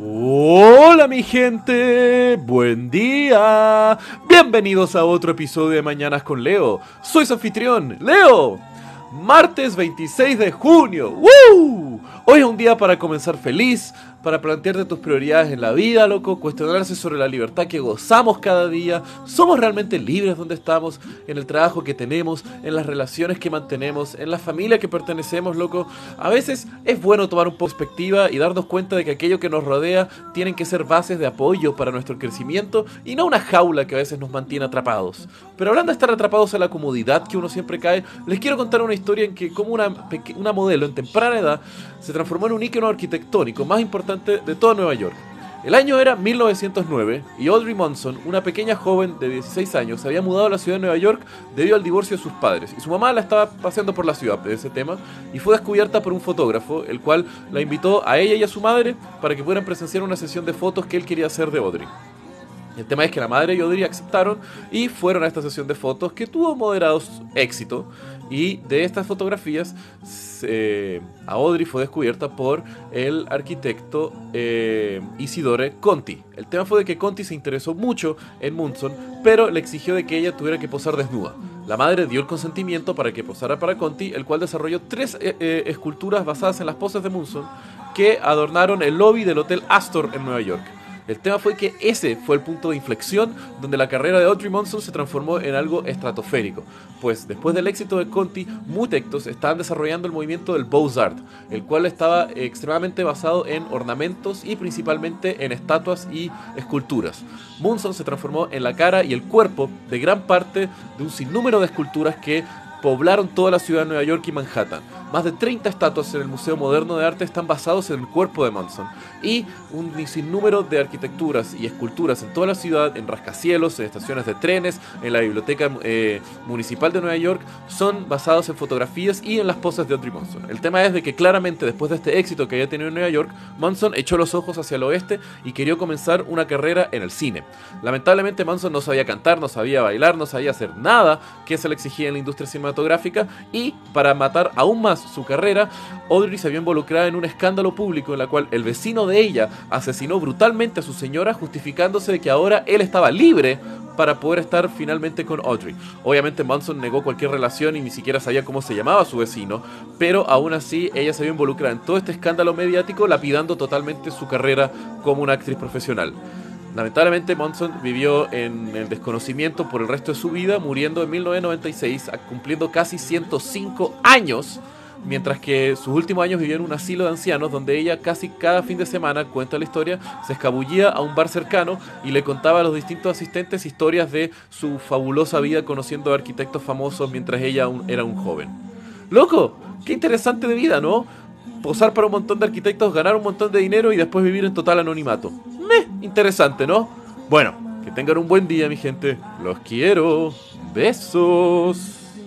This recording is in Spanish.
Hola mi gente, buen día. Bienvenidos a otro episodio de Mañanas con Leo. Soy su anfitrión, Leo. Martes 26 de junio. Hoy es un día para comenzar feliz, para plantearte tus prioridades en la vida, loco, cuestionarse sobre la libertad que gozamos cada día. ¿Somos realmente libres donde estamos? En el trabajo que tenemos, en las relaciones que mantenemos, en la familia que pertenecemos, loco. A veces es bueno tomar un perspectiva y darnos cuenta de que aquello que nos rodea tienen que ser bases de apoyo para nuestro crecimiento y no una jaula que a veces nos mantiene atrapados. Pero hablando de estar atrapados a la comodidad que uno siempre cae, les quiero contar una historia en que como una, una modelo en temprana edad se transformó en un ícono arquitectónico más importante de toda Nueva York. El año era 1909 y Audrey Munson, una pequeña joven de 16 años, se había mudado a la ciudad de Nueva York debido al divorcio de sus padres. Y su mamá la estaba paseando por la ciudad de ese tema y fue descubierta por un fotógrafo, el cual la invitó a ella y a su madre para que pudieran presenciar una sesión de fotos que él quería hacer de Audrey. El tema es que la madre y Audrey aceptaron y fueron a esta sesión de fotos que tuvo moderado éxito. Y de estas fotografías, Audrey fue descubierta por el arquitecto eh, Isidore Conti. El tema fue de que Conti se interesó mucho en Munson, pero le exigió de que ella tuviera que posar desnuda. La madre dio el consentimiento para que posara para Conti, el cual desarrolló tres eh, eh, esculturas basadas en las poses de Munson que adornaron el lobby del Hotel Astor en Nueva York. El tema fue que ese fue el punto de inflexión donde la carrera de Audrey Munson se transformó en algo estratosférico, pues después del éxito de Conti, muchos estaban desarrollando el movimiento del Beaux-Arts, el cual estaba extremadamente basado en ornamentos y principalmente en estatuas y esculturas. Munson se transformó en la cara y el cuerpo de gran parte de un sinnúmero de esculturas que poblaron toda la ciudad de Nueva York y Manhattan. Más de 30 estatuas en el Museo Moderno de Arte están basados en el cuerpo de Manson. Y un sinnúmero de arquitecturas y esculturas en toda la ciudad, en rascacielos, en estaciones de trenes, en la Biblioteca eh, Municipal de Nueva York, son basados en fotografías y en las poses de Audrey Manson. El tema es de que claramente después de este éxito que había tenido en Nueva York, Manson echó los ojos hacia el oeste y quería comenzar una carrera en el cine. Lamentablemente Manson no sabía cantar, no sabía bailar, no sabía hacer nada que se le exigía en la industria cinematográfica y para matar aún más su carrera, Audrey se vio involucrada en un escándalo público en la cual el vecino de ella asesinó brutalmente a su señora justificándose de que ahora él estaba libre para poder estar finalmente con Audrey. Obviamente Manson negó cualquier relación y ni siquiera sabía cómo se llamaba su vecino, pero aún así ella se vio involucrada en todo este escándalo mediático, lapidando totalmente su carrera como una actriz profesional. Lamentablemente Monson vivió en el desconocimiento por el resto de su vida, muriendo en 1996, cumpliendo casi 105 años mientras que sus últimos años vivió en un asilo de ancianos donde ella casi cada fin de semana, cuenta la historia, se escabullía a un bar cercano y le contaba a los distintos asistentes historias de su fabulosa vida conociendo a arquitectos famosos mientras ella era un joven. ¡Loco! ¡Qué interesante de vida, ¿no? Posar para un montón de arquitectos, ganar un montón de dinero y después vivir en total anonimato. ¡Meh! Interesante, ¿no? Bueno, que tengan un buen día, mi gente. Los quiero. Besos.